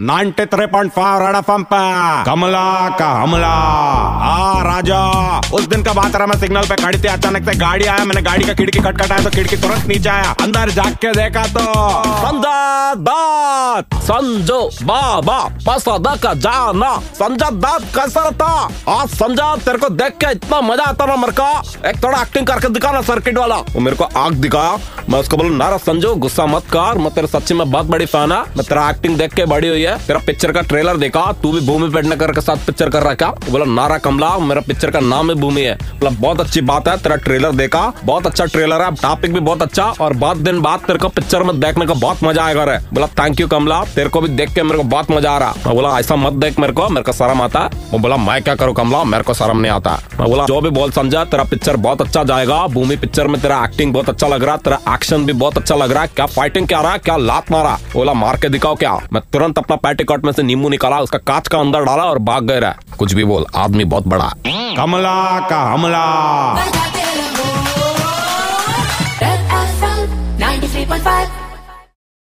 93.5 red FM पे। कमला का हमला। आ राजा। उस दिन का बात रहा, मैं सिग्नल पे खड़ी थी, अचानक से गाड़ी आया, मैंने गाड़ी का खिड़की खटखटाया तो खिड़की तुरंत नीचे आया। अंदर जाग के देखा तो संजय संजो बाबा पसदा का जाना, संजय दात कैसा था। आज संजय तेरे को देख के इतना मज़ा आता ना मेरे को एक थोड़ा एक्टिंग करके दिखाना सर्किट वाला। वो मेरे को आग दिखाया। मैं उसको बोला, नारा संजो, गुस्सा मत कर। मैं तेरे सच्ची, में बहुत बड़ी फ़ैन है। मैं तेरा एक्टिंग देख के बड़ी हुई है। तेरा पिक्चर का ट्रेलर देखा। तू भी भूमि पेडनेकर के साथ पिक्चर कर रहा क्या? बोला, नारा कमला, मेरा पिक्चर का नाम है भूमि है। बोला बहुत अच्छी बात है, तेरा ट्रेलर देखा, बहुत अच्छा ट्रेलर है टॉपिक भी बहुत अच्छा और बहुत दिन बाद तेरे को पिक्चर में देखने का बहुत मज़ा आएगा रे। बोला थैंक यू कमला, तेरे को भी देख के मेरे को बहुत मज़ा आ रहा। मैं बोला, ऐसा मत देख मेरे को मेरे को शर्म आता वो बोला, मैं क्या करूँ कमला, मेरे को शर्म नहीं आता। मैं बोला, जो भी बोल समझा, तेरा पिक्चर बहुत अच्छा जाएगा, भूमि पिक्चर में तेरा एक्टिंग बहुत अच्छा लग रहा, तेरा एक्शन भी बहुत अच्छा लग रहा, क्या फाइटिंग क्या रहा, क्या लात मारा? बोला, मार के दिखाओ क्या? मैं तुरंत अपना पैटिकॉट में से नींबू निकाला, उसका कांच का अंदर डाला और भाग गए रहा कुछ भी बोल आदमी बहुत बड़ा। कमला का हमला।